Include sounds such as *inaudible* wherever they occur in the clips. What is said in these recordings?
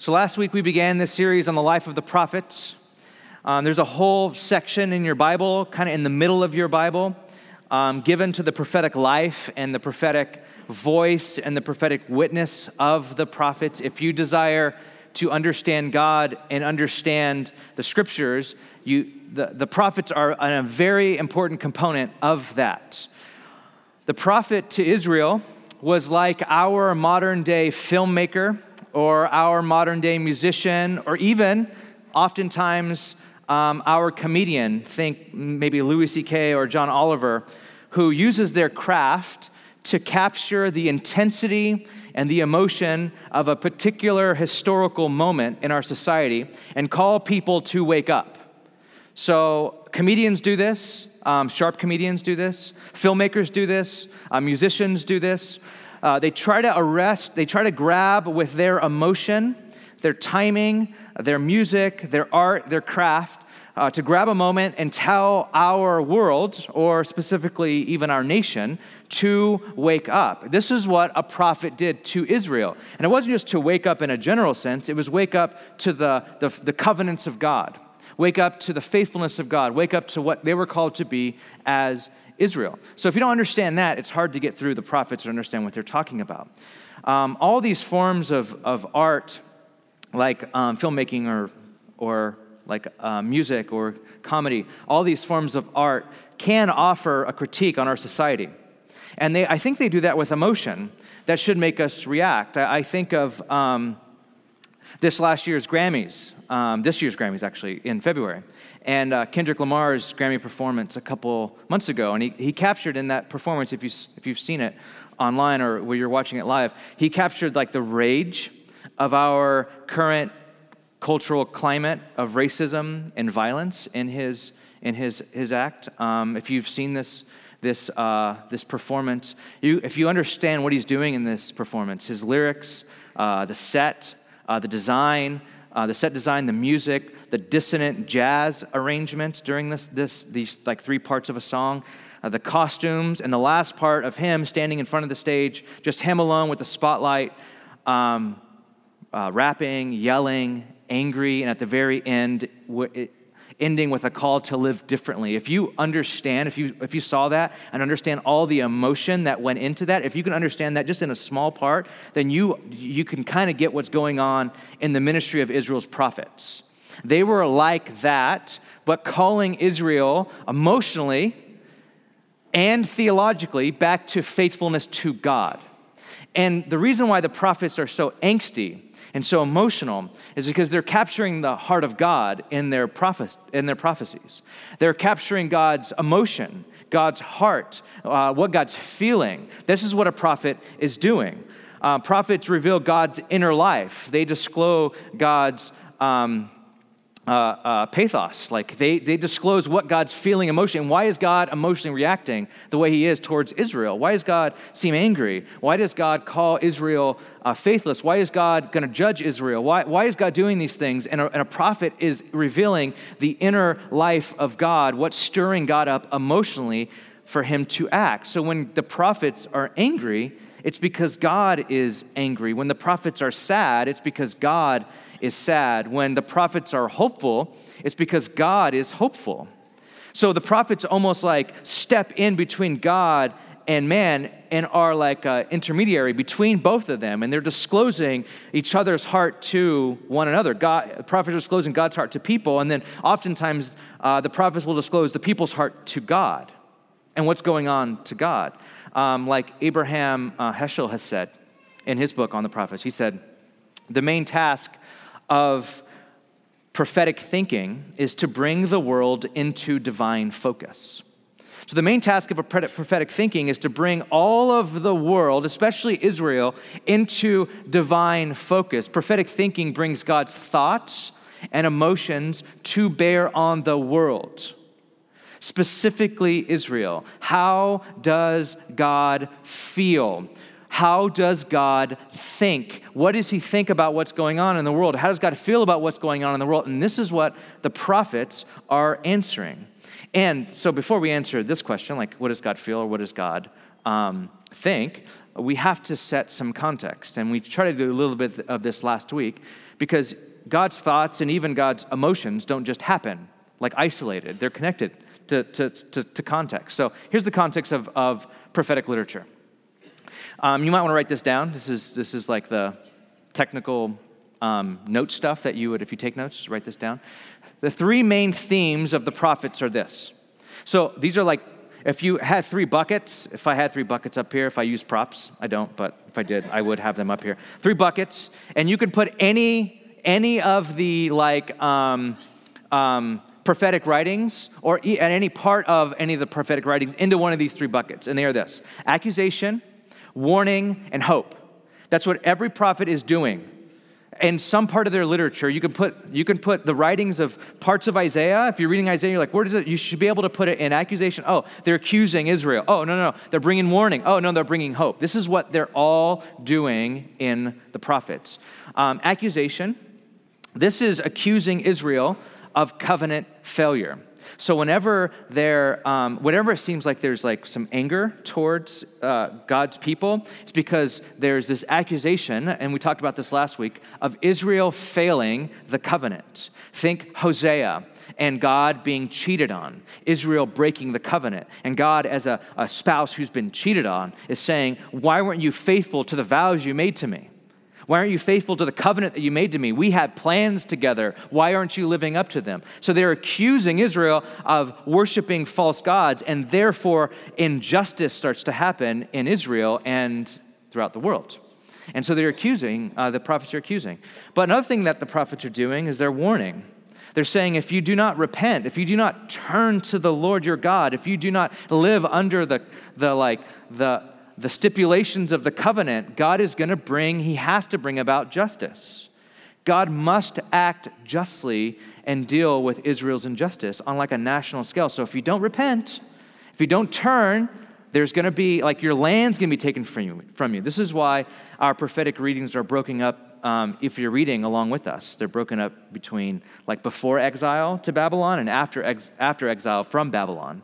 So, last week we began this series on the life of the prophets. Um, there's a whole section in your Bible, kind of in the middle of your Bible, um, given to the prophetic life and the prophetic voice and the prophetic witness of the prophets. If you desire to understand God and understand the scriptures, you, the, the prophets are a very important component of that. The prophet to Israel was like our modern day filmmaker or our modern day musician, or even oftentimes um, our comedian, think maybe Louis C.K. or John Oliver, who uses their craft to capture the intensity and the emotion of a particular historical moment in our society and call people to wake up. So, comedians do this, um, sharp comedians do this, filmmakers do this, uh, musicians do this. Uh, they try to arrest, they try to grab with their emotion, their timing, their music, their art, their craft, uh, to grab a moment and tell our world, or specifically even our nation, to wake up. This is what a prophet did to Israel. And it wasn't just to wake up in a general sense, it was wake up to the, the, the covenants of God, wake up to the faithfulness of God, wake up to what they were called to be as Israel. So if you don't understand that, it's hard to get through the prophets or understand what they're talking about. Um, all these forms of, of art, like um, filmmaking or, or like uh, music or comedy, all these forms of art can offer a critique on our society. And they, I think they do that with emotion that should make us react. I, I think of um, this last year's Grammys, um, this year's Grammys actually, in February and uh, Kendrick Lamar's Grammy performance a couple months ago. And he, he captured in that performance, if, you, if you've seen it online or where you're watching it live, he captured like the rage of our current cultural climate of racism and violence in his, in his, his act. Um, if you've seen this, this, uh, this performance, you, if you understand what he's doing in this performance, his lyrics, uh, the set, uh, the design, uh, the set design, the music, the dissonant jazz arrangements during this, this these like three parts of a song, uh, the costumes, and the last part of him standing in front of the stage, just him alone with the spotlight, um, uh, rapping, yelling, angry, and at the very end, it, ending with a call to live differently. If you understand, if you, if you saw that and understand all the emotion that went into that, if you can understand that just in a small part, then you, you can kind of get what's going on in the ministry of Israel's prophets. They were like that, but calling Israel emotionally and theologically back to faithfulness to God. And the reason why the prophets are so angsty and so emotional is because they're capturing the heart of God in their, in their prophecies. They're capturing God's emotion, God's heart, uh, what God's feeling. This is what a prophet is doing. Uh, prophets reveal God's inner life, they disclose God's. Um, uh, uh, pathos. Like they, they disclose what God's feeling, emotion. Why is God emotionally reacting the way he is towards Israel? Why does God seem angry? Why does God call Israel uh, faithless? Why is God going to judge Israel? Why, why is God doing these things? And a, and a prophet is revealing the inner life of God, what's stirring God up emotionally for him to act. So when the prophets are angry, it's because God is angry. When the prophets are sad, it's because God is sad. When the prophets are hopeful, it's because God is hopeful. So the prophets almost like step in between God and man and are like an intermediary between both of them and they're disclosing each other's heart to one another god the prophets are disclosing god's heart to people and then oftentimes uh, the prophets will disclose the people's heart to god and what's going on to god um, like abraham uh, heschel has said in his book on the prophets he said the main task of prophetic thinking is to bring the world into divine focus. So, the main task of a prophetic thinking is to bring all of the world, especially Israel, into divine focus. Prophetic thinking brings God's thoughts and emotions to bear on the world, specifically Israel. How does God feel? How does God think? What does he think about what's going on in the world? How does God feel about what's going on in the world? And this is what the prophets are answering. And so before we answer this question, like what does God feel or what does God um, think, we have to set some context. And we tried to do a little bit of this last week because God's thoughts and even God's emotions don't just happen like isolated, they're connected to, to, to, to context. So here's the context of, of prophetic literature. Um, you might want to write this down. This is, this is like the technical um, note stuff that you would, if you take notes, write this down. The three main themes of the prophets are this. So these are like, if you had three buckets, if I had three buckets up here, if I use props, I don't, but if I did, I would have them up here. Three buckets, and you could put any any of the like um, um, prophetic writings or at any part of any of the prophetic writings into one of these three buckets, and they are this: accusation, warning, and hope. That's what every prophet is doing in some part of their literature, you can put you can put the writings of parts of Isaiah. If you're reading Isaiah, you're like, where does it? You should be able to put it in accusation. Oh, they're accusing Israel. Oh, no, no, no, they're bringing warning. Oh, no, they're bringing hope. This is what they're all doing in the prophets. Um, accusation. This is accusing Israel of covenant failure. So whenever there, um, whenever it seems like there's like some anger towards uh, God's people, it's because there's this accusation, and we talked about this last week, of Israel failing the covenant. Think Hosea and God being cheated on, Israel breaking the covenant, and God, as a, a spouse who's been cheated on, is saying, Why weren't you faithful to the vows you made to me? Why aren't you faithful to the covenant that you made to me? We had plans together. Why aren't you living up to them? So they're accusing Israel of worshiping false gods, and therefore injustice starts to happen in Israel and throughout the world. And so they're accusing, uh, the prophets are accusing. But another thing that the prophets are doing is they're warning. They're saying, if you do not repent, if you do not turn to the Lord your God, if you do not live under the, the like, the, the stipulations of the covenant, God is going to bring, He has to bring about justice. God must act justly and deal with Israel's injustice on like a national scale. So if you don't repent, if you don't turn, there's going to be like your land's going to be taken from you, from you. This is why our prophetic readings are broken up. Um, if you're reading along with us, they're broken up between like before exile to Babylon and after ex- after exile from Babylon.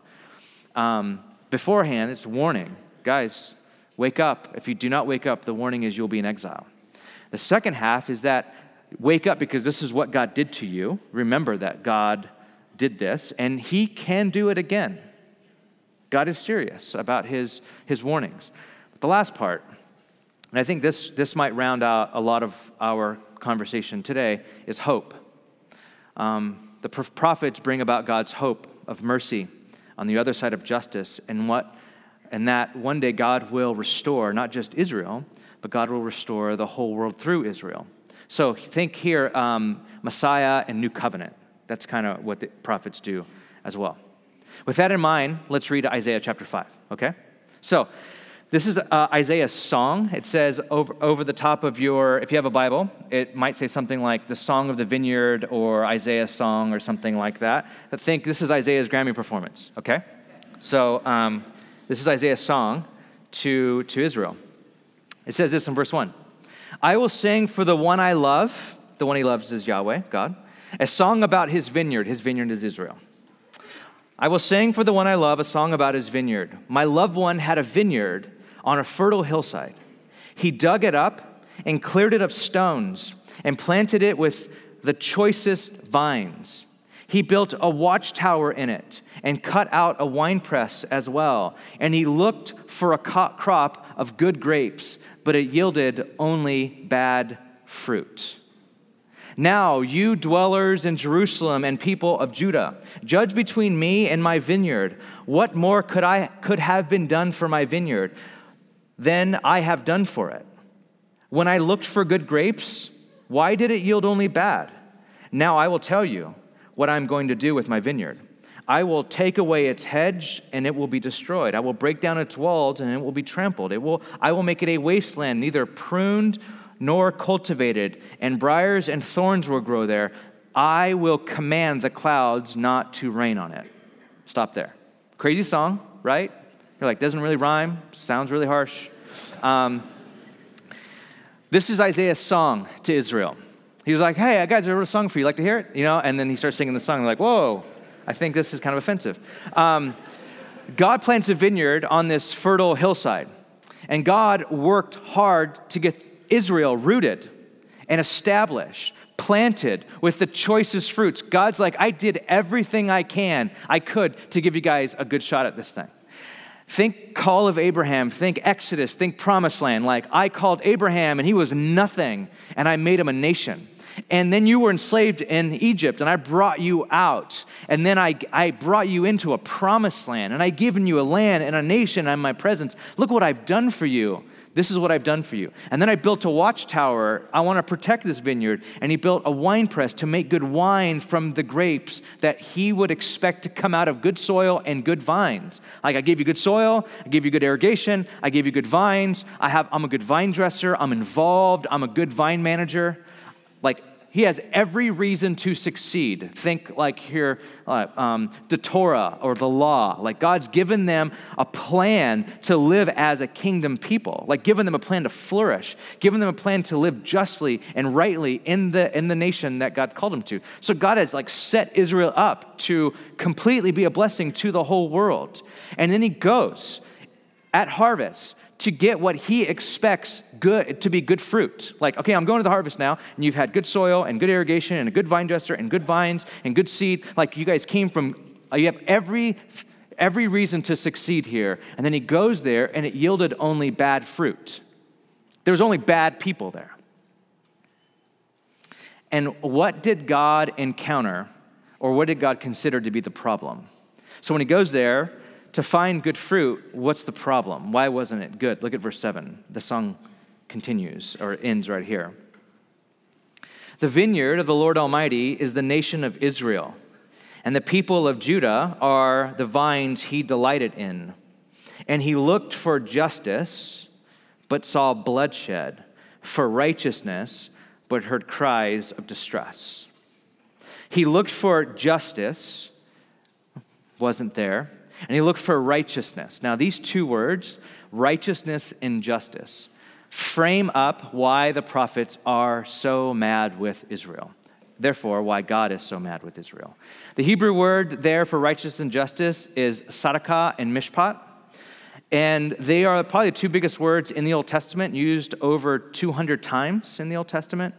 Um, beforehand, it's warning, guys. Wake up. If you do not wake up, the warning is you'll be in exile. The second half is that wake up because this is what God did to you. Remember that God did this, and He can do it again. God is serious about His, his warnings. But the last part, and I think this, this might round out a lot of our conversation today, is hope. Um, the prophets bring about God's hope of mercy on the other side of justice and what and that one day God will restore not just Israel, but God will restore the whole world through Israel. So think here um, Messiah and New Covenant. That's kind of what the prophets do as well. With that in mind, let's read Isaiah chapter 5, okay? So, this is uh, Isaiah's song. It says over, over the top of your, if you have a Bible, it might say something like the Song of the Vineyard or Isaiah's song or something like that. But think this is Isaiah's Grammy performance, okay? So, um, this is Isaiah's song to, to Israel. It says this in verse 1 I will sing for the one I love, the one he loves is Yahweh, God, a song about his vineyard. His vineyard is Israel. I will sing for the one I love a song about his vineyard. My loved one had a vineyard on a fertile hillside. He dug it up and cleared it of stones and planted it with the choicest vines. He built a watchtower in it and cut out a winepress as well. And he looked for a crop of good grapes, but it yielded only bad fruit. Now, you dwellers in Jerusalem and people of Judah, judge between me and my vineyard. What more could I could have been done for my vineyard than I have done for it? When I looked for good grapes, why did it yield only bad? Now I will tell you what I'm going to do with my vineyard. I will take away its hedge and it will be destroyed. I will break down its walls and it will be trampled. It will, I will make it a wasteland, neither pruned nor cultivated, and briars and thorns will grow there. I will command the clouds not to rain on it. Stop there. Crazy song, right? You're like, doesn't really rhyme, sounds really harsh. Um, this is Isaiah's song to Israel. He was like, hey, guys, I wrote a song for you. Like to hear it? You know? And then he starts singing the song. They're like, whoa, I think this is kind of offensive. Um, God plants a vineyard on this fertile hillside. And God worked hard to get Israel rooted and established, planted with the choicest fruits. God's like, I did everything I can, I could to give you guys a good shot at this thing. Think call of Abraham, think Exodus, think promised land. Like, I called Abraham and he was nothing, and I made him a nation. And then you were enslaved in Egypt, and I brought you out. And then I, I brought you into a promised land, and I given you a land and a nation and my presence. Look what I've done for you. This is what I've done for you. And then I built a watchtower. I want to protect this vineyard. And he built a wine press to make good wine from the grapes that he would expect to come out of good soil and good vines. Like I gave you good soil, I gave you good irrigation, I gave you good vines. I have, I'm a good vine dresser, I'm involved, I'm a good vine manager. Like he has every reason to succeed. Think like here, uh, um, the Torah or the law. Like God's given them a plan to live as a kingdom people, like given them a plan to flourish, given them a plan to live justly and rightly in the, in the nation that God called them to. So God has like set Israel up to completely be a blessing to the whole world. And then he goes at harvest to get what he expects good to be good fruit. Like, okay, I'm going to the harvest now, and you've had good soil and good irrigation and a good vine dresser and good vines and good seed. Like you guys came from uh, you have every every reason to succeed here. And then he goes there and it yielded only bad fruit. There was only bad people there. And what did God encounter or what did God consider to be the problem? So when he goes there, to find good fruit, what's the problem? Why wasn't it good? Look at verse 7. The song continues or ends right here. The vineyard of the Lord Almighty is the nation of Israel, and the people of Judah are the vines he delighted in. And he looked for justice, but saw bloodshed, for righteousness, but heard cries of distress. He looked for justice, wasn't there and he looked for righteousness. Now, these two words, righteousness and justice, frame up why the prophets are so mad with Israel. Therefore, why God is so mad with Israel. The Hebrew word there for righteousness and justice is tzedakah and mishpat. And they are probably the two biggest words in the Old Testament, used over 200 times in the Old Testament.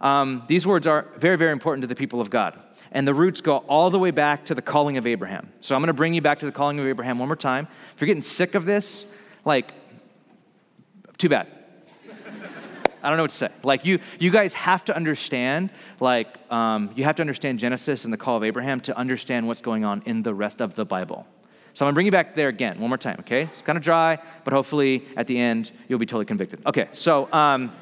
Um, these words are very, very important to the people of God and the roots go all the way back to the calling of Abraham. So I'm going to bring you back to the calling of Abraham one more time. If you're getting sick of this, like, too bad. I don't know what to say. Like you, you guys have to understand. Like um, you have to understand Genesis and the call of Abraham to understand what's going on in the rest of the Bible. So I'm gonna bring you back there again, one more time. Okay, it's kind of dry, but hopefully at the end you'll be totally convicted. Okay, so. Um,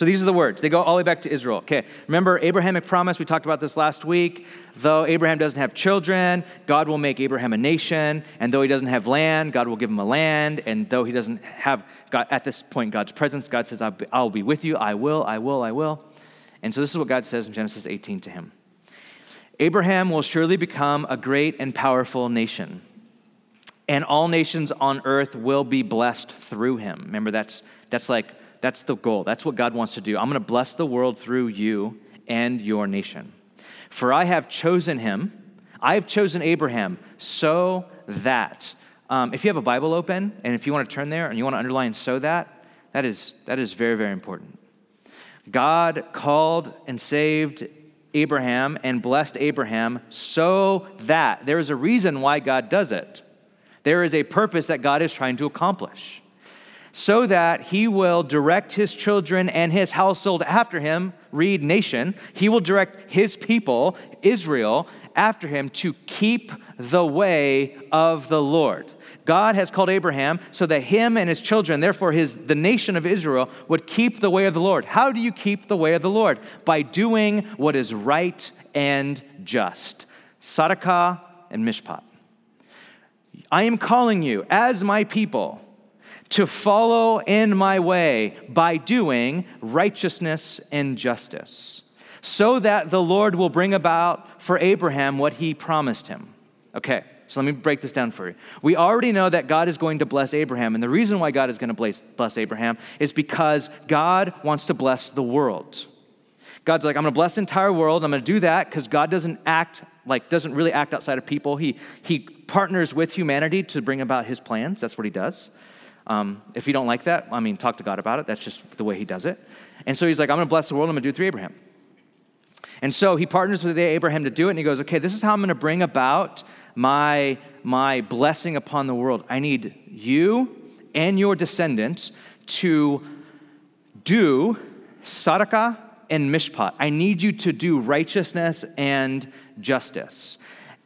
so these are the words. They go all the way back to Israel. Okay, remember Abrahamic promise? We talked about this last week. Though Abraham doesn't have children, God will make Abraham a nation. And though he doesn't have land, God will give him a land. And though he doesn't have, God, at this point, God's presence, God says, I'll be with you. I will, I will, I will. And so this is what God says in Genesis 18 to him Abraham will surely become a great and powerful nation. And all nations on earth will be blessed through him. Remember, that's, that's like that's the goal. That's what God wants to do. I'm going to bless the world through you and your nation. For I have chosen him, I have chosen Abraham, so that. Um, if you have a Bible open and if you want to turn there and you want to underline so that, that is, that is very, very important. God called and saved Abraham and blessed Abraham so that there is a reason why God does it. There is a purpose that God is trying to accomplish so that he will direct his children and his household after him, read nation, he will direct his people, Israel, after him to keep the way of the Lord. God has called Abraham so that him and his children, therefore his the nation of Israel, would keep the way of the Lord. How do you keep the way of the Lord? By doing what is right and just. Tzedakah and mishpat. I am calling you as my people to follow in my way by doing righteousness and justice, so that the Lord will bring about for Abraham what he promised him. Okay, so let me break this down for you. We already know that God is going to bless Abraham, and the reason why God is going to bless, Abraham is because God wants to bless the world. God's like, I'm going to bless the entire world. I'm going to do that because God doesn't act like doesn't really act outside of people. He he partners with humanity to bring about His plans. That's what He does. Um, if you don't like that, I mean, talk to God about it. That's just the way He does it. And so He's like, I'm going to bless the world. I'm going to do it through Abraham. And so He partners with Abraham to do it. And He goes, Okay, this is how I'm going to bring about my my blessing upon the world. I need you and your descendants to do tzedakah and mishpat. I need you to do righteousness and justice.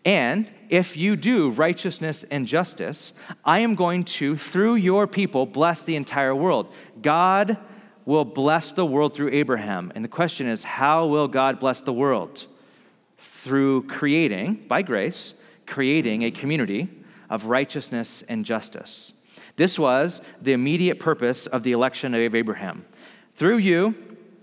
And if you do righteousness and justice, I am going to, through your people, bless the entire world. God will bless the world through Abraham. And the question is, how will God bless the world? Through creating, by grace, creating a community of righteousness and justice. This was the immediate purpose of the election of Abraham. Through you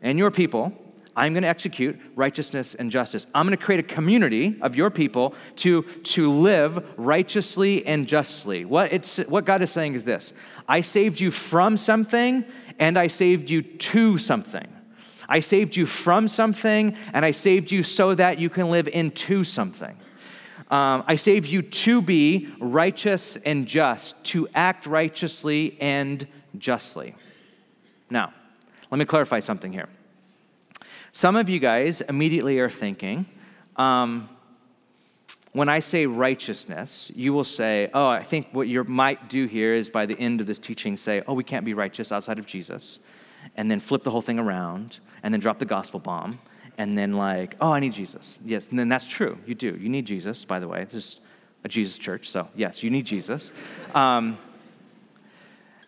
and your people, I'm going to execute righteousness and justice. I'm going to create a community of your people to, to live righteously and justly. What, it's, what God is saying is this I saved you from something, and I saved you to something. I saved you from something, and I saved you so that you can live into something. Um, I saved you to be righteous and just, to act righteously and justly. Now, let me clarify something here. Some of you guys immediately are thinking, um, when I say righteousness, you will say, oh, I think what you might do here is by the end of this teaching say, oh, we can't be righteous outside of Jesus, and then flip the whole thing around, and then drop the gospel bomb, and then like, oh, I need Jesus. Yes, and then that's true. You do. You need Jesus, by the way. This is a Jesus church, so yes, you need Jesus. Um,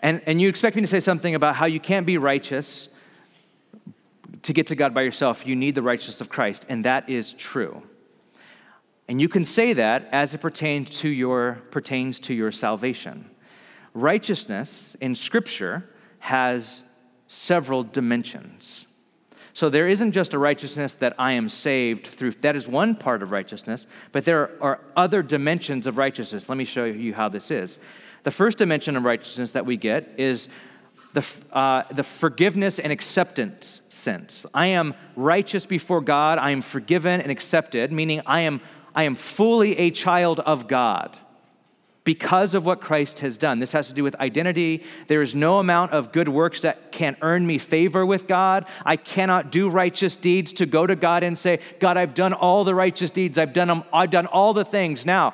and, and you expect me to say something about how you can't be righteous to get to God by yourself, you need the righteousness of Christ, and that is true. And you can say that as it pertains to your, pertains to your salvation. Righteousness in Scripture has several dimensions. So there isn't just a righteousness that I am saved through, that is one part of righteousness, but there are other dimensions of righteousness. Let me show you how this is. The first dimension of righteousness that we get is the, uh, the forgiveness and acceptance sense. I am righteous before God, I am forgiven and accepted, meaning I am, I am fully a child of God because of what Christ has done. This has to do with identity. There is no amount of good works that can earn me favor with God. I cannot do righteous deeds to go to God and say, God, I've done all the righteous deeds. I've done them, I've done all the things. Now,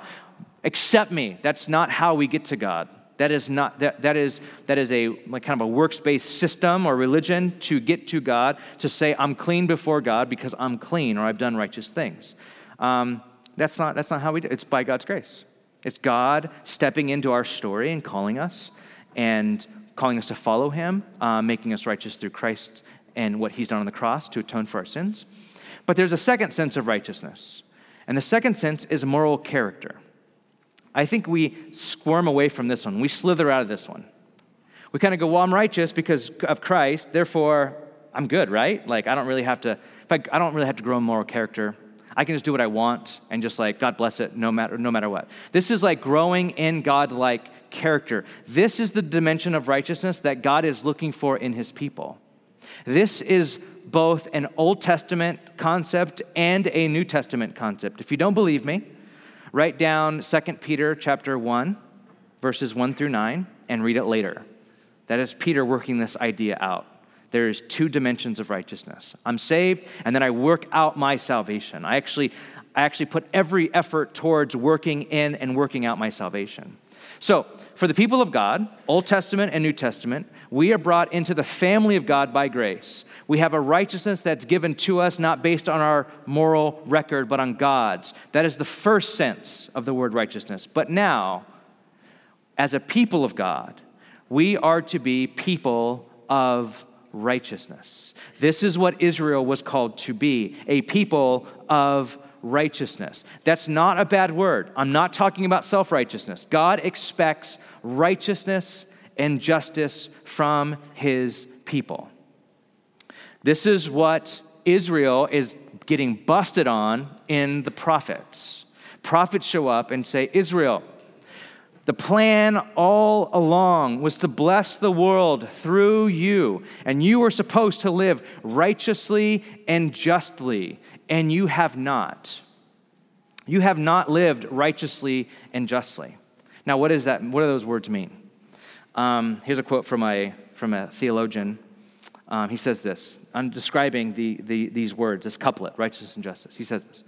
accept me. That's not how we get to God. That is not that, that is that is a like kind of a works-based system or religion to get to God to say I'm clean before God because I'm clean or I've done righteous things. Um, that's not that's not how we do. It's by God's grace. It's God stepping into our story and calling us and calling us to follow Him, uh, making us righteous through Christ and what He's done on the cross to atone for our sins. But there's a second sense of righteousness, and the second sense is moral character. I think we squirm away from this one. We slither out of this one. We kind of go, well, I'm righteous because of Christ, therefore I'm good, right? Like I don't really have to, if I, I don't really have to grow in moral character. I can just do what I want and just like God bless it no matter no matter what. This is like growing in God like character. This is the dimension of righteousness that God is looking for in his people. This is both an Old Testament concept and a New Testament concept. If you don't believe me, Write down 2 Peter chapter 1, verses 1 through 9, and read it later. That is Peter working this idea out. There is two dimensions of righteousness. I'm saved, and then I work out my salvation. I actually, I actually put every effort towards working in and working out my salvation. So, for the people of God, Old Testament and New Testament, we are brought into the family of God by grace. We have a righteousness that's given to us not based on our moral record, but on God's. That is the first sense of the word righteousness. But now, as a people of God, we are to be people of righteousness. This is what Israel was called to be a people of righteousness. That's not a bad word. I'm not talking about self righteousness. God expects righteousness and justice from his people. This is what Israel is getting busted on in the prophets. Prophets show up and say, Israel, The plan all along was to bless the world through you, and you were supposed to live righteously and justly, and you have not. You have not lived righteously and justly. Now, what is that? What do those words mean? Um, here's a quote from a, from a theologian. Um, he says this. I'm describing the, the, these words, this couplet, righteousness and justice. He says this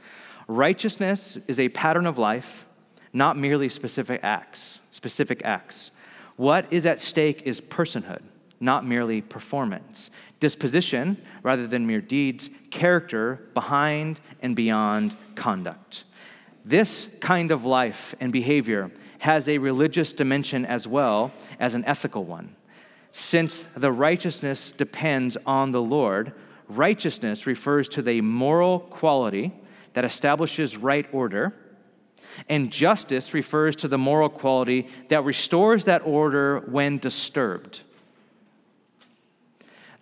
Righteousness is a pattern of life not merely specific acts, specific acts. What is at stake is personhood, not merely performance. Disposition rather than mere deeds, character behind and beyond conduct. This kind of life and behavior has a religious dimension as well as an ethical one. Since the righteousness depends on the Lord, righteousness refers to the moral quality that establishes right order and justice refers to the moral quality that restores that order when disturbed.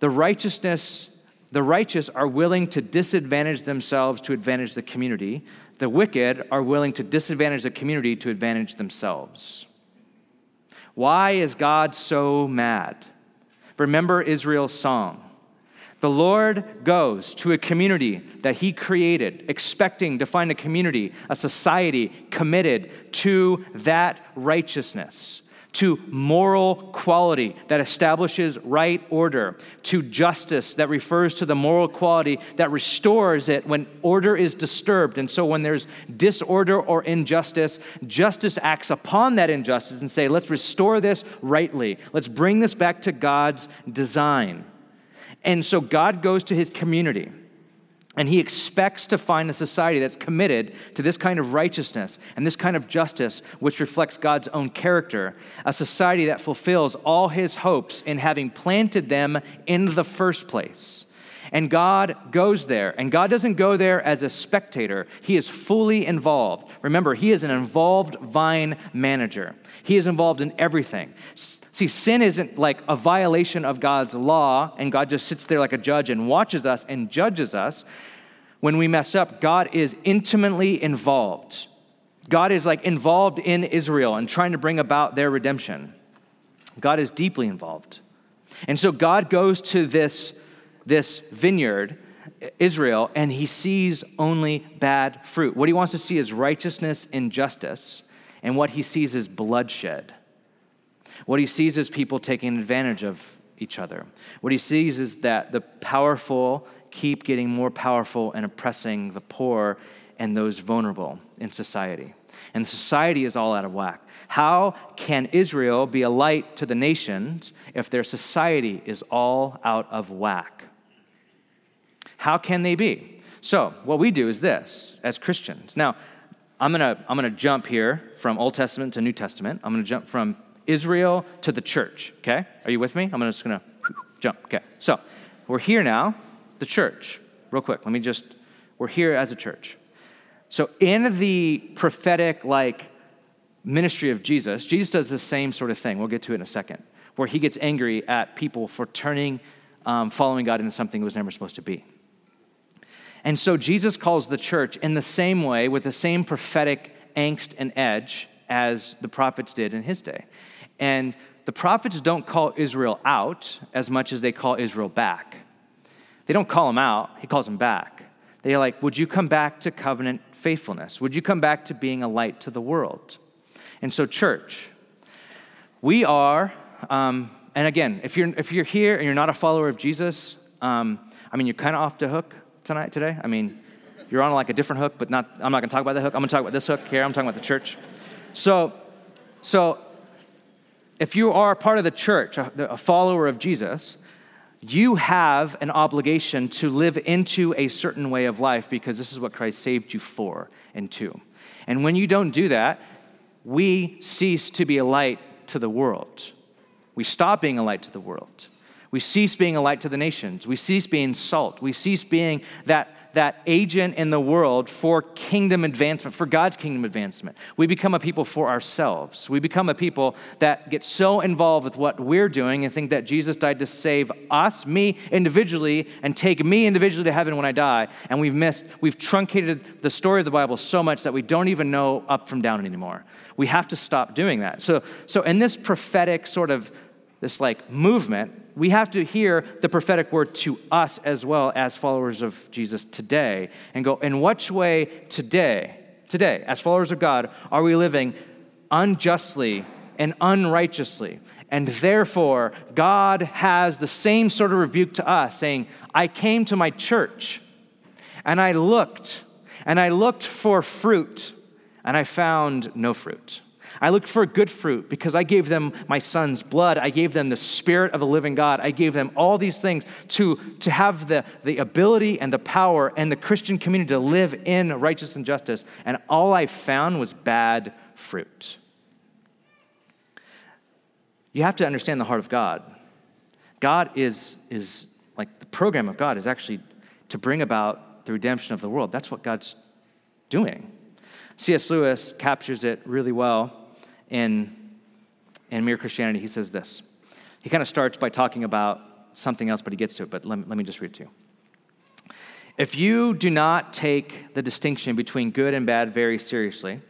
The righteousness, the righteous are willing to disadvantage themselves to advantage the community. The wicked are willing to disadvantage the community to advantage themselves. Why is God so mad? Remember Israel's song. The Lord goes to a community that He created, expecting to find a community, a society committed to that righteousness, to moral quality that establishes right order, to justice that refers to the moral quality that restores it when order is disturbed. And so when there's disorder or injustice, justice acts upon that injustice and say, let's restore this rightly. Let's bring this back to God's design. And so God goes to his community. And he expects to find a society that's committed to this kind of righteousness and this kind of justice, which reflects God's own character, a society that fulfills all his hopes in having planted them in the first place. And God goes there, and God doesn't go there as a spectator. He is fully involved. Remember, He is an involved vine manager, He is involved in everything. See, sin isn't like a violation of God's law, and God just sits there like a judge and watches us and judges us. When we mess up, God is intimately involved. God is like involved in Israel and trying to bring about their redemption. God is deeply involved. And so God goes to this, this vineyard, Israel, and he sees only bad fruit. What he wants to see is righteousness and justice, and what he sees is bloodshed. What he sees is people taking advantage of each other. What he sees is that the powerful keep getting more powerful and oppressing the poor and those vulnerable in society. And society is all out of whack. How can Israel be a light to the nations if their society is all out of whack? How can they be? So, what we do is this as Christians. Now, I'm going to I'm going to jump here from Old Testament to New Testament. I'm going to jump from Israel to the church, okay? Are you with me? I'm just gonna jump, okay? So, we're here now, the church. Real quick, let me just, we're here as a church. So, in the prophetic, like, ministry of Jesus, Jesus does the same sort of thing. We'll get to it in a second, where he gets angry at people for turning, um, following God into something it was never supposed to be. And so, Jesus calls the church in the same way, with the same prophetic angst and edge as the prophets did in his day. And the prophets don't call Israel out as much as they call Israel back. They don't call him out, he calls him back. They're like, Would you come back to covenant faithfulness? Would you come back to being a light to the world? And so, church, we are, um, and again, if you're, if you're here and you're not a follower of Jesus, um, I mean, you're kind of off the hook tonight, today. I mean, you're on like a different hook, but not, I'm not going to talk about the hook. I'm going to talk about this hook here. I'm talking about the church. So, so if you are part of the church, a follower of Jesus, you have an obligation to live into a certain way of life because this is what Christ saved you for and to. And when you don't do that, we cease to be a light to the world. We stop being a light to the world. We cease being a light to the nations. We cease being salt. We cease being that, that agent in the world for kingdom advancement, for God's kingdom advancement. We become a people for ourselves. We become a people that get so involved with what we're doing and think that Jesus died to save us, me individually, and take me individually to heaven when I die. And we've missed, we've truncated the story of the Bible so much that we don't even know up from down anymore. We have to stop doing that. So, so in this prophetic sort of this like movement, we have to hear the prophetic word to us as well as followers of Jesus today and go, in which way today, today, as followers of God, are we living unjustly and unrighteously? And therefore, God has the same sort of rebuke to us, saying, I came to my church and I looked, and I looked for fruit, and I found no fruit. I looked for good fruit because I gave them my son's blood. I gave them the spirit of the living God. I gave them all these things to, to have the, the ability and the power and the Christian community to live in righteousness and justice. And all I found was bad fruit. You have to understand the heart of God. God is, is like the program of God is actually to bring about the redemption of the world. That's what God's doing. C.S. Lewis captures it really well in, in Mere Christianity, he says this. He kind of starts by talking about something else, but he gets to it. But let me, let me just read it to you. If you do not take the distinction between good and bad very seriously,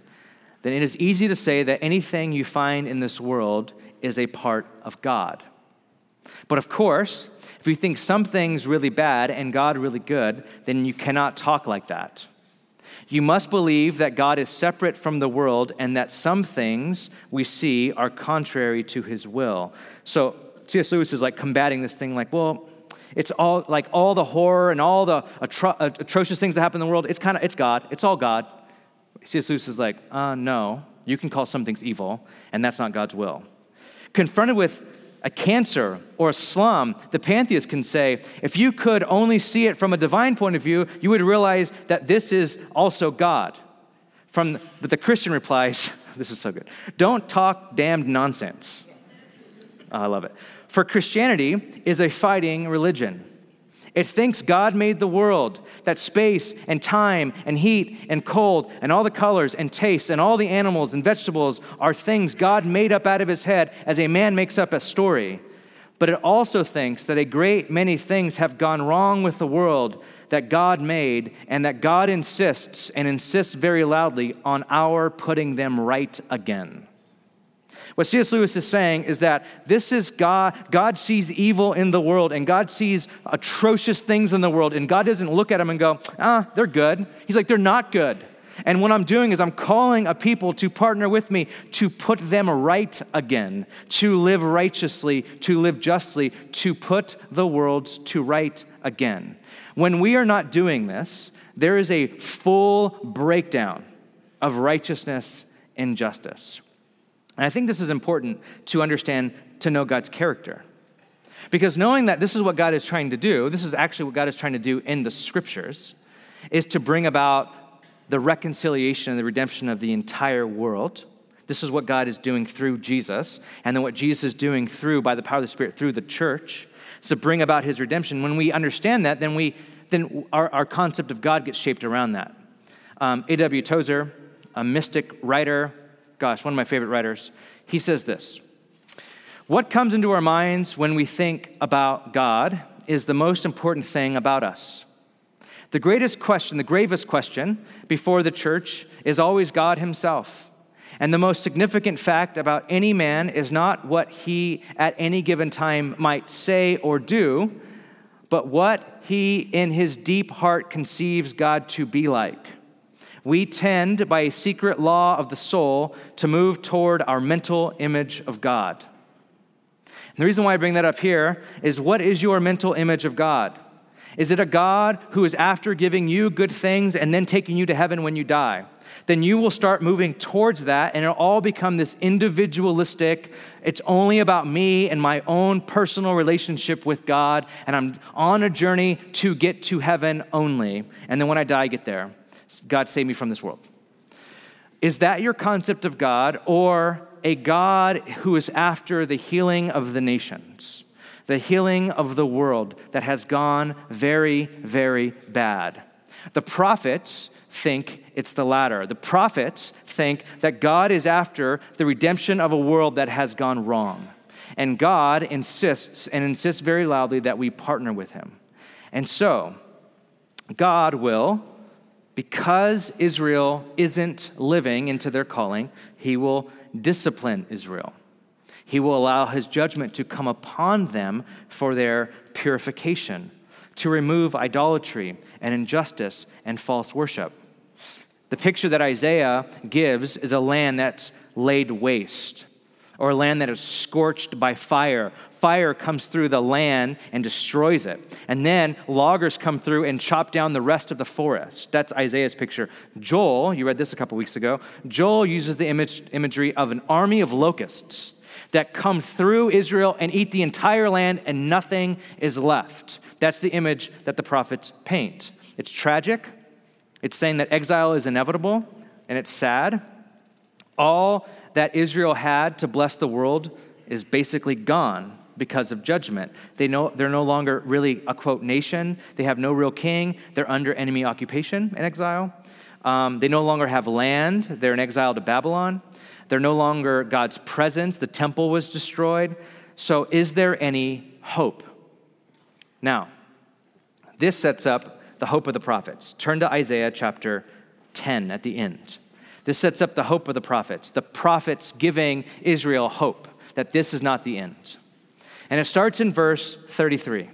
then it is easy to say that anything you find in this world is a part of God. But of course, if you think something's really bad and God really good, then you cannot talk like that. You must believe that God is separate from the world and that some things we see are contrary to his will. So C.S. Lewis is like combating this thing like, well, it's all like all the horror and all the atro- atrocious things that happen in the world. It's kind of, it's God. It's all God. C.S. Lewis is like, uh, no, you can call some things evil, and that's not God's will. Confronted with a cancer or a slum, the pantheist can say, if you could only see it from a divine point of view, you would realize that this is also God. From but the Christian replies, *laughs* this is so good. Don't talk damned nonsense. Oh, I love it. For Christianity is a fighting religion. It thinks God made the world, that space and time and heat and cold and all the colors and tastes and all the animals and vegetables are things God made up out of his head as a man makes up a story. But it also thinks that a great many things have gone wrong with the world that God made and that God insists and insists very loudly on our putting them right again. What C.S. Lewis is saying is that this is God. God sees evil in the world and God sees atrocious things in the world, and God doesn't look at them and go, ah, they're good. He's like, they're not good. And what I'm doing is I'm calling a people to partner with me to put them right again, to live righteously, to live justly, to put the world to right again. When we are not doing this, there is a full breakdown of righteousness and justice. And I think this is important to understand to know God's character. Because knowing that this is what God is trying to do, this is actually what God is trying to do in the scriptures, is to bring about the reconciliation and the redemption of the entire world. This is what God is doing through Jesus, and then what Jesus is doing through, by the power of the Spirit, through the church, is to bring about his redemption. When we understand that, then, we, then our, our concept of God gets shaped around that. Um, A.W. Tozer, a mystic writer, gosh, one of my favorite writers, he says this What comes into our minds when we think about God is the most important thing about us. The greatest question, the gravest question before the church is always God Himself. And the most significant fact about any man is not what he at any given time might say or do, but what he in his deep heart conceives God to be like we tend, by a secret law of the soul, to move toward our mental image of God. And the reason why I bring that up here is what is your mental image of God? Is it a God who is after giving you good things and then taking you to heaven when you die? Then you will start moving towards that, and it'll all become this individualistic, it's only about me and my own personal relationship with God, and I'm on a journey to get to heaven only. And then when I die, I get there. God save me from this world. Is that your concept of God or a God who is after the healing of the nations? the healing of the world that has gone very, very bad. The prophets think it's the latter. The prophets think that God is after the redemption of a world that has gone wrong. And God insists and insists very loudly that we partner with him. And so, God will, because Israel isn't living into their calling, he will discipline Israel. He will allow his judgment to come upon them for their purification, to remove idolatry and injustice and false worship. The picture that Isaiah gives is a land that's laid waste, or a land that is scorched by fire. Fire comes through the land and destroys it. And then loggers come through and chop down the rest of the forest. That's Isaiah's picture. Joel, you read this a couple weeks ago, Joel uses the image, imagery of an army of locusts that come through Israel and eat the entire land, and nothing is left. That's the image that the prophets paint. It's tragic, it's saying that exile is inevitable, and it's sad. All that Israel had to bless the world is basically gone because of judgment. They know they're no longer really a quote nation. They have no real king. They're under enemy occupation in exile. Um, they no longer have land. They're in exile to Babylon. They're no longer God's presence. The temple was destroyed. So, is there any hope? Now, this sets up the hope of the prophets. Turn to Isaiah chapter 10 at the end. This sets up the hope of the prophets, the prophets giving Israel hope that this is not the end. And it starts in verse 33.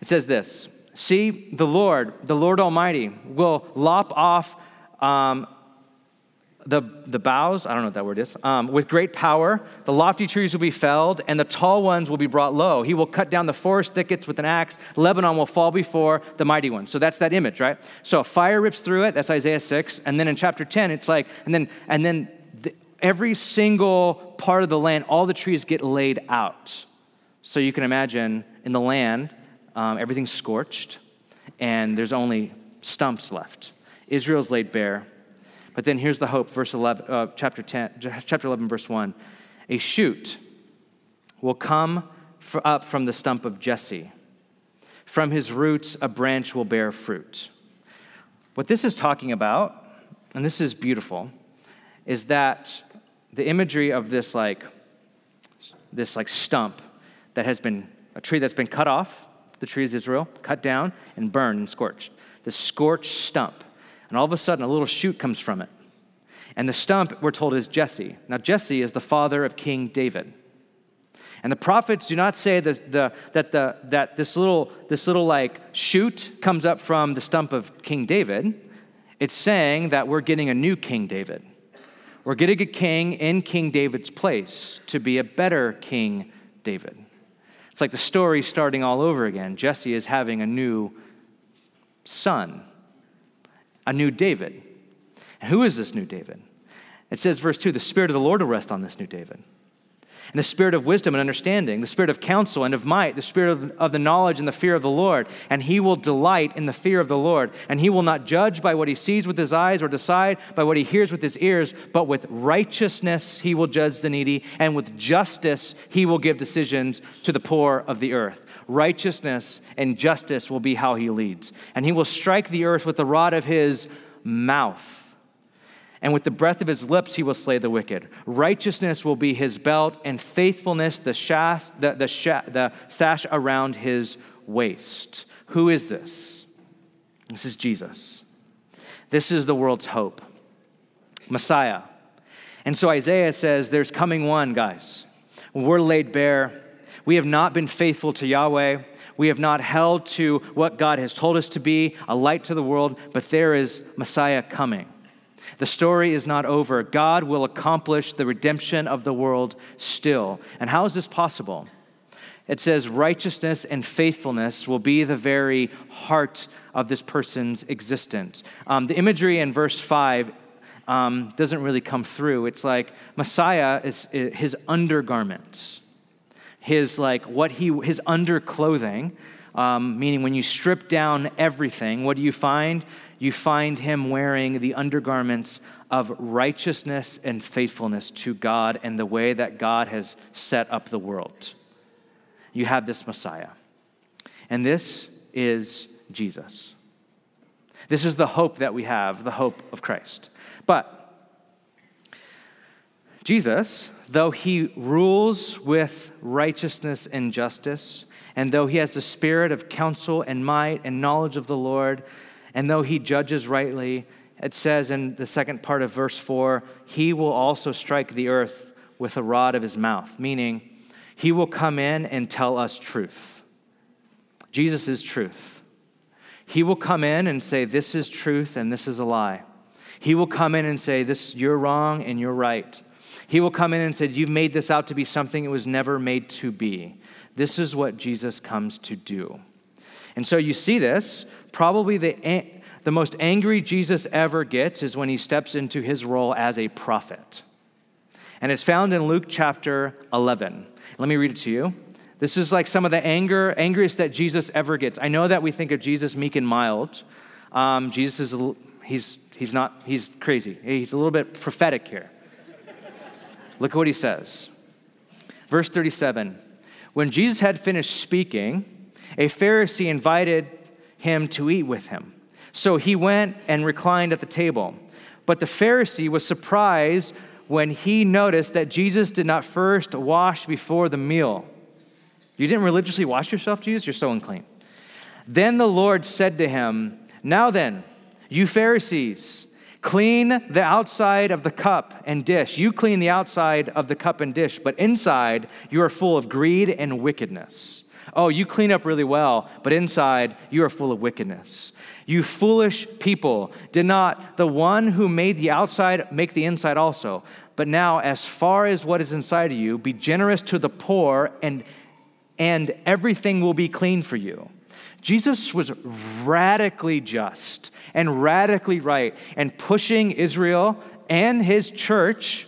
It says this See, the Lord, the Lord Almighty, will lop off um, the, the boughs, I don't know what that word is, um, with great power. The lofty trees will be felled, and the tall ones will be brought low. He will cut down the forest thickets with an axe. Lebanon will fall before the mighty ones. So that's that image, right? So fire rips through it. That's Isaiah 6. And then in chapter 10, it's like, and then, and then the, every single part of the land, all the trees get laid out. So you can imagine in the land, um, everything's scorched, and there's only stumps left. Israel's laid bare. But then here's the hope, verse 11, uh, chapter, 10, chapter 11, verse 1. A shoot will come up from the stump of Jesse. From his roots, a branch will bear fruit. What this is talking about, and this is beautiful, is that the imagery of this like this like stump that has been a tree that's been cut off, the tree is Israel, cut down and burned and scorched. The scorched stump and all of a sudden, a little shoot comes from it. And the stump, we're told, is Jesse. Now, Jesse is the father of King David. And the prophets do not say that, the, that, the, that this, little, this little like shoot comes up from the stump of King David. It's saying that we're getting a new King David. We're getting a king in King David's place to be a better King David. It's like the story starting all over again. Jesse is having a new son a new David. And who is this new David? It says, verse 2 the Spirit of the Lord will rest on this new David. And the spirit of wisdom and understanding, the spirit of counsel and of might, the spirit of, of, the knowledge and the fear of the Lord. And he will delight in the fear of the Lord. And he will not judge by what he sees with his eyes or decide by what he hears with his ears, but with righteousness he will judge the needy, and with justice he will give decisions to the poor of the earth righteousness and justice will be how he leads. And he will strike the earth with the rod of his mouth. And with the breath of his lips, he will slay the wicked. Righteousness will be his belt, and faithfulness the, the, the, the sash around his waist. Who is this? This is Jesus. This is the world's hope, Messiah. And so Isaiah says, There's coming one, guys. We're laid bare we have not been faithful to Yahweh. We have not held to what God has told us to be, a light to the world, but there is Messiah coming. The story is not over. God will accomplish the redemption of the world still. And how is this possible? It says righteousness and faithfulness will be the very heart of this person's existence. Um, the imagery in verse 5 um, doesn't really come through. It's like Messiah is his undergarments his like what he his underclothing, um, meaning when you strip down everything, what do you find? You find him wearing the undergarments of righteousness and faithfulness to God and the way that God has set up the world. You have this Messiah. And this is Jesus. This is the hope that we have, the hope of Christ. But Jesus, though he rules with righteousness and justice, and though he has the spirit of counsel and might and knowledge of the Lord, and though he judges rightly, it says in the second part of verse 4 he will also strike the earth with a rod of his mouth, meaning he will come in and tell us truth. Jesus is truth. He will come in and say, This is truth and this is a lie. He will come in and say, This you're wrong and you're right. He will come in and say, You've made this out to be something it was never made to be. This is what Jesus comes to do. And so you see this. Probably the, the most angry Jesus ever gets is when he steps into his role as a prophet. And it's found in Luke chapter 11. Let me read it to you. This is like some of the anger, angriest that Jesus ever gets. I know that we think of Jesus meek and mild. Um, Jesus is, he's, he's not, he's crazy. He's a little bit prophetic here. Look at what he says. Verse 37 When Jesus had finished speaking, a Pharisee invited him to eat with him. So he went and reclined at the table. But the Pharisee was surprised when he noticed that Jesus did not first wash before the meal. You didn't religiously wash yourself, Jesus? You're so unclean. Then the Lord said to him, Now then, you Pharisees, clean the outside of the cup and dish. You clean the outside of the cup and dish, but inside you are full of greed and wickedness. Oh, you clean up really well, but inside you are full of wickedness. You foolish people, did not the one who made the outside make the inside also? But now, as far as what is inside of you, be generous to the poor, and, and everything will be clean for you. Jesus was radically just and radically right and pushing Israel and his church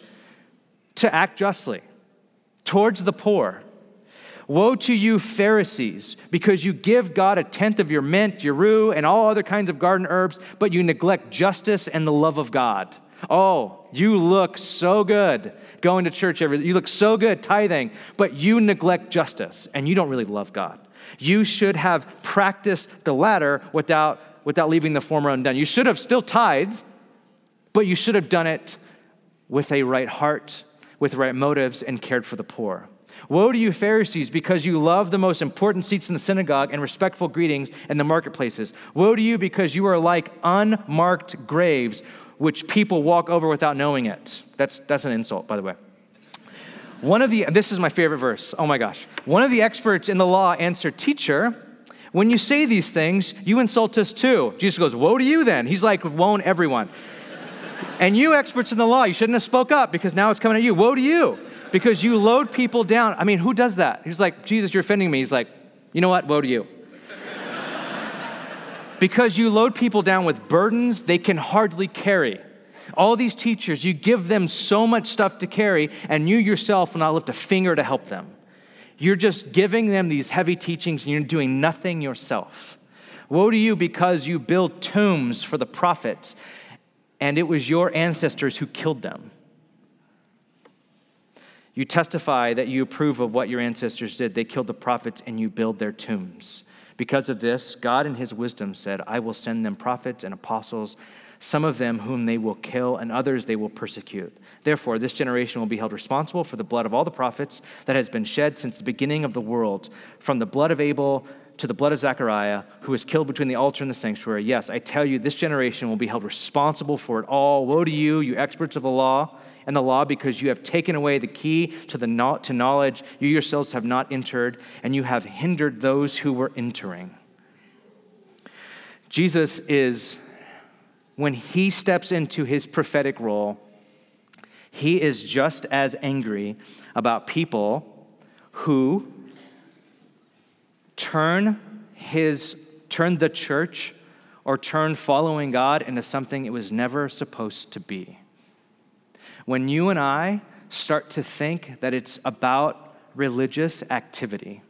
to act justly towards the poor Woe to you, Pharisees, because you give God a tenth of your mint, your rue, and all other kinds of garden herbs, but you neglect justice and the love of God. Oh, you look so good going to church every you look so good tithing, but you neglect justice and you don't really love God. You should have practiced the latter without, without leaving the former undone. You should have still tithed, but you should have done it with a right heart, with right motives, and cared for the poor. Woe to you, Pharisees, because you love the most important seats in the synagogue and respectful greetings in the marketplaces. Woe to you, because you are like unmarked graves, which people walk over without knowing it. That's, that's an insult, by the way. One of the, this is my favorite verse. Oh my gosh. One of the experts in the law answered, Teacher, when you say these things, you insult us too. Jesus goes, Woe to you then. He's like, Woe everyone. and you experts in the law, you shouldn't have spoke up because now it's coming at you. Woe to you because you load people down. I mean, who does that? He's like, Jesus, you're offending me. He's like, you know what? Woe to you. *laughs* because you load people down with burdens they can hardly carry. All these teachers, you give them so much stuff to carry, and you yourself will not lift a finger to help them. You're just giving them these heavy teachings, and you're doing nothing yourself. Woe to you because you build tombs for the prophets, and it was your ancestors who killed them. You testify that you approve of what your ancestors did. They killed the prophets and you build their tombs. Because of this, God in his wisdom said, I will send them prophets and apostles, some of them whom they will kill, and others they will persecute. Therefore, this generation will be held responsible for the blood of all the prophets that has been shed since the beginning of the world, from the blood of Abel to the blood of Zechariah, who was killed between the altar and the sanctuary. Yes, I tell you, this generation will be held responsible for it all. Woe to you, you experts of the law! And the law because you have taken away the key to, the to knowledge you yourselves have not entered, and you have hindered those who were entering. Jesus is, when he steps into his prophetic role, he is just as angry about people who turn his turn the church or turn following God into something it was never supposed to be. When you and I start to think that it's about religious activity,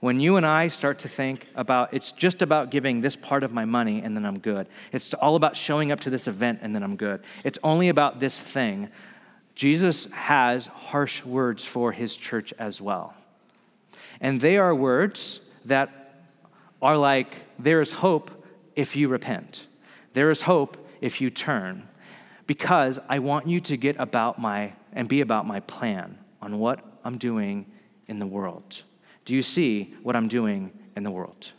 When you and I start to think about it's just about giving this part of my money and then I'm good. It's all about showing up to this event and then I'm good. It's only about this thing. Jesus has harsh words for his church as well. And they are words that are like, there is hope if you repent. There is hope if you turn. Because I want you to get about my and be about my plan on what I'm doing in the world. Do you see what I'm doing in the world?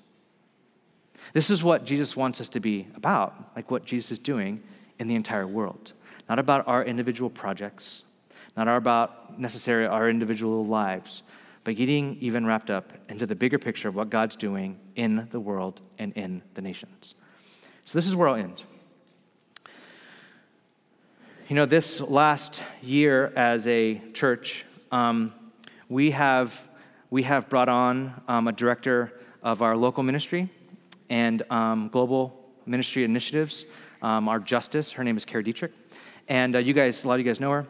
This is what Jesus wants us to be about, like what Jesus is doing in the entire world. Not about our individual projects, not about necessarily our individual lives, but getting even wrapped up into the bigger picture of what God's doing in the world and in the nations. So, this is where I'll end. You know, this last year as a church, um, we have we have brought on um, a director of our local ministry and um, global ministry initiatives, um, our justice. Her name is Kara Dietrich. And uh, you guys, a lot of you guys know her.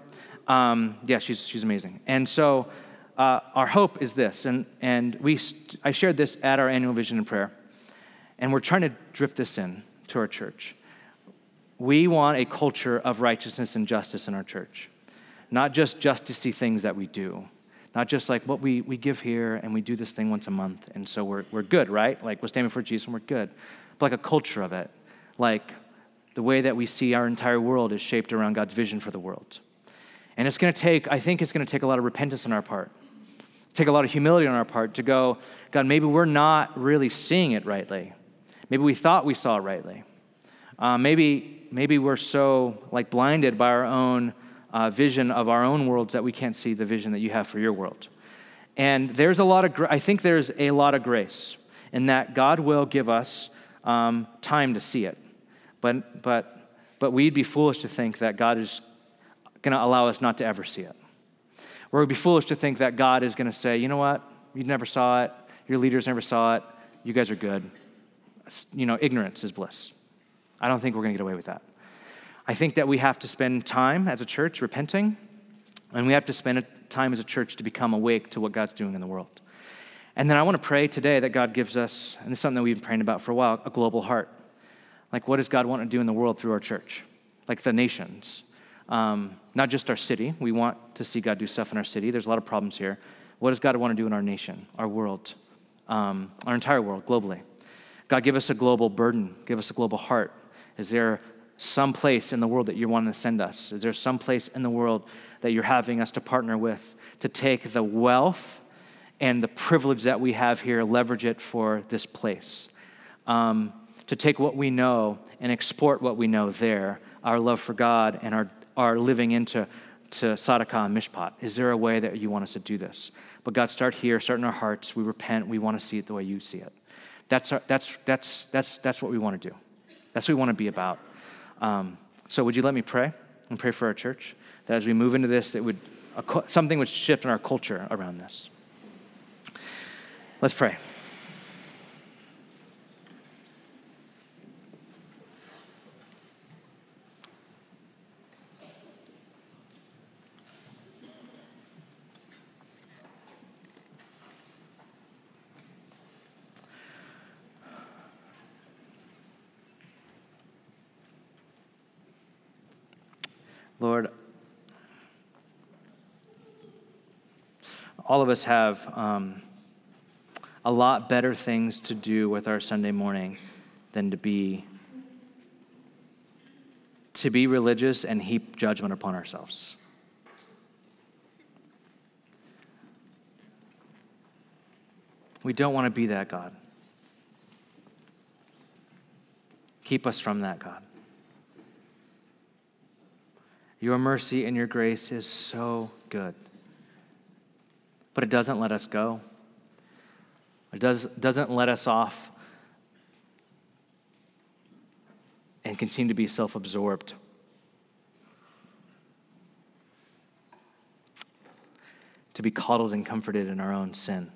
Um, yeah, she's, she's amazing. And so uh, our hope is this, and, and we st- I shared this at our annual vision and prayer, and we're trying to drift this in to our church. We want a culture of righteousness and justice in our church, not just justicey things that we do not just like what we, we give here and we do this thing once a month, and so we're, we're good, right? Like we're standing for Jesus and we're good. But like a culture of it. Like the way that we see our entire world is shaped around God's vision for the world. And it's going to take, I think it's going to take a lot of repentance on our part, take a lot of humility on our part to go, God, maybe we're not really seeing it rightly. Maybe we thought we saw it rightly. Uh, maybe, maybe we're so like blinded by our own uh, vision of our own worlds that we can't see the vision that you have for your world. And there's a lot of, I think there's a lot of grace in that God will give us um, time to see it. But, but, but we'd be foolish to think that God is going to allow us not to ever see it. Or we'd be foolish to think that God is going to say, you know what, you never saw it, your leaders never saw it, you guys are good. You know, ignorance is bliss. I don't think we're going to get away with that. I think that we have to spend time as a church repenting, and we have to spend time as a church to become awake to what God's doing in the world. And then I want to pray today that God gives us, and this is something that we've been praying about for a while, a global heart. Like, what does God want to do in the world through our church? Like the nations. Um, not just our city. We want to see God do stuff in our city. There's a lot of problems here. What does God want to do in our nation, our world, um, our entire world, globally? God, give us a global burden. Give us a global heart. Is there some place in the world that you want to send us? Is there some place in the world that you're having us to partner with to take the wealth and the privilege that we have here, leverage it for this place? Um, to take what we know and export what we know there, our love for God and our, our living into to tzedakah and Mishpat. Is there a way that you want us to do this? But God, start here, start in our hearts. We repent. We want to see it the way you see it. That's, our, that's, that's, that's, that's what we want to do. That's what we want to be about. Um, so, would you let me pray and pray for our church that as we move into this, it would something would shift in our culture around this. Let's pray. Lord, all of us have um, a lot better things to do with our Sunday morning than to be to be religious and heap judgment upon ourselves. We don't want to be that God. Keep us from that, God. Your mercy and your grace is so good. But it doesn't let us go. It does, doesn't let us off and continue to be self absorbed. To be coddled and comforted in our own sin.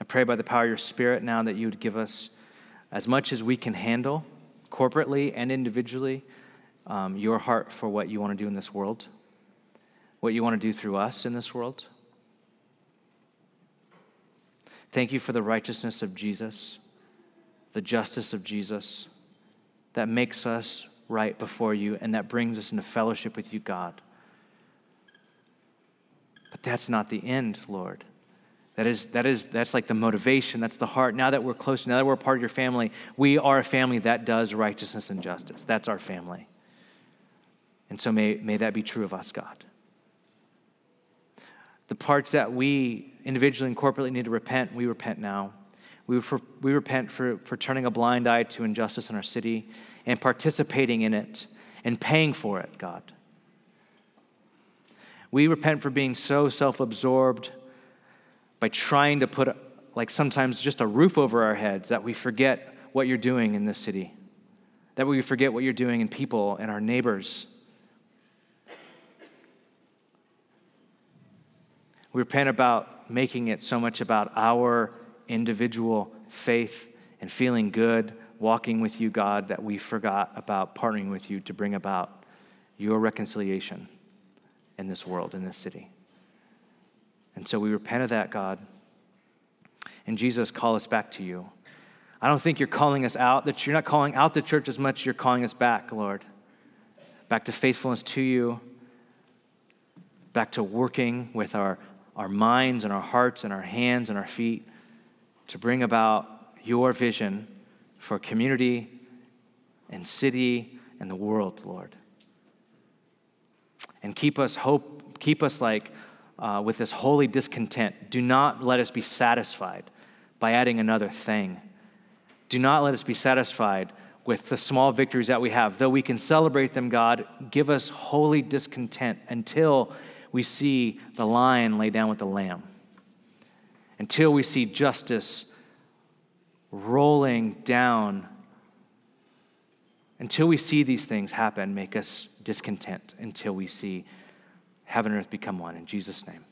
I pray by the power of your Spirit now that you would give us as much as we can handle corporately and individually, um, your heart for what you want to do in this world, what you want to do through us in this world. Thank you for the righteousness of Jesus, the justice of Jesus that makes us right before you and that brings us into fellowship with you, God. But that's not the end, Lord. That is, that is, that's like the motivation, that's the heart. Now that we're close, now that we're part of your family, we are a family that does righteousness and justice. That's our family. And so may, may that be true of us, God. The parts that we individually and corporately need to repent, we repent now. We, for, we repent for, for turning a blind eye to injustice in our city and participating in it and paying for it, God. We repent for being so self absorbed by trying to put, like, sometimes just a roof over our heads that we forget what you're doing in this city, that we forget what you're doing in people and our neighbors. We repent about making it so much about our individual faith and feeling good, walking with you, God, that we forgot about partnering with you to bring about your reconciliation in this world, in this city. And so we repent of that, God. And Jesus, call us back to you. I don't think you're calling us out, that you're not calling out the church as much you're calling us back, Lord. Back to faithfulness to you, back to working with our, our minds and our hearts and our hands and our feet to bring about your vision for community and city and the world, Lord and keep us hope, keep us like uh, with this holy discontent. Do not let us be satisfied by adding another thing. Do not let us be satisfied with the small victories that we have. Though we can celebrate them, God, give us holy discontent until we see the lion lay down with the lamb, until we see justice rolling down. Until we see these things happen, make us discontent until we see heaven and earth become one. In Jesus' name.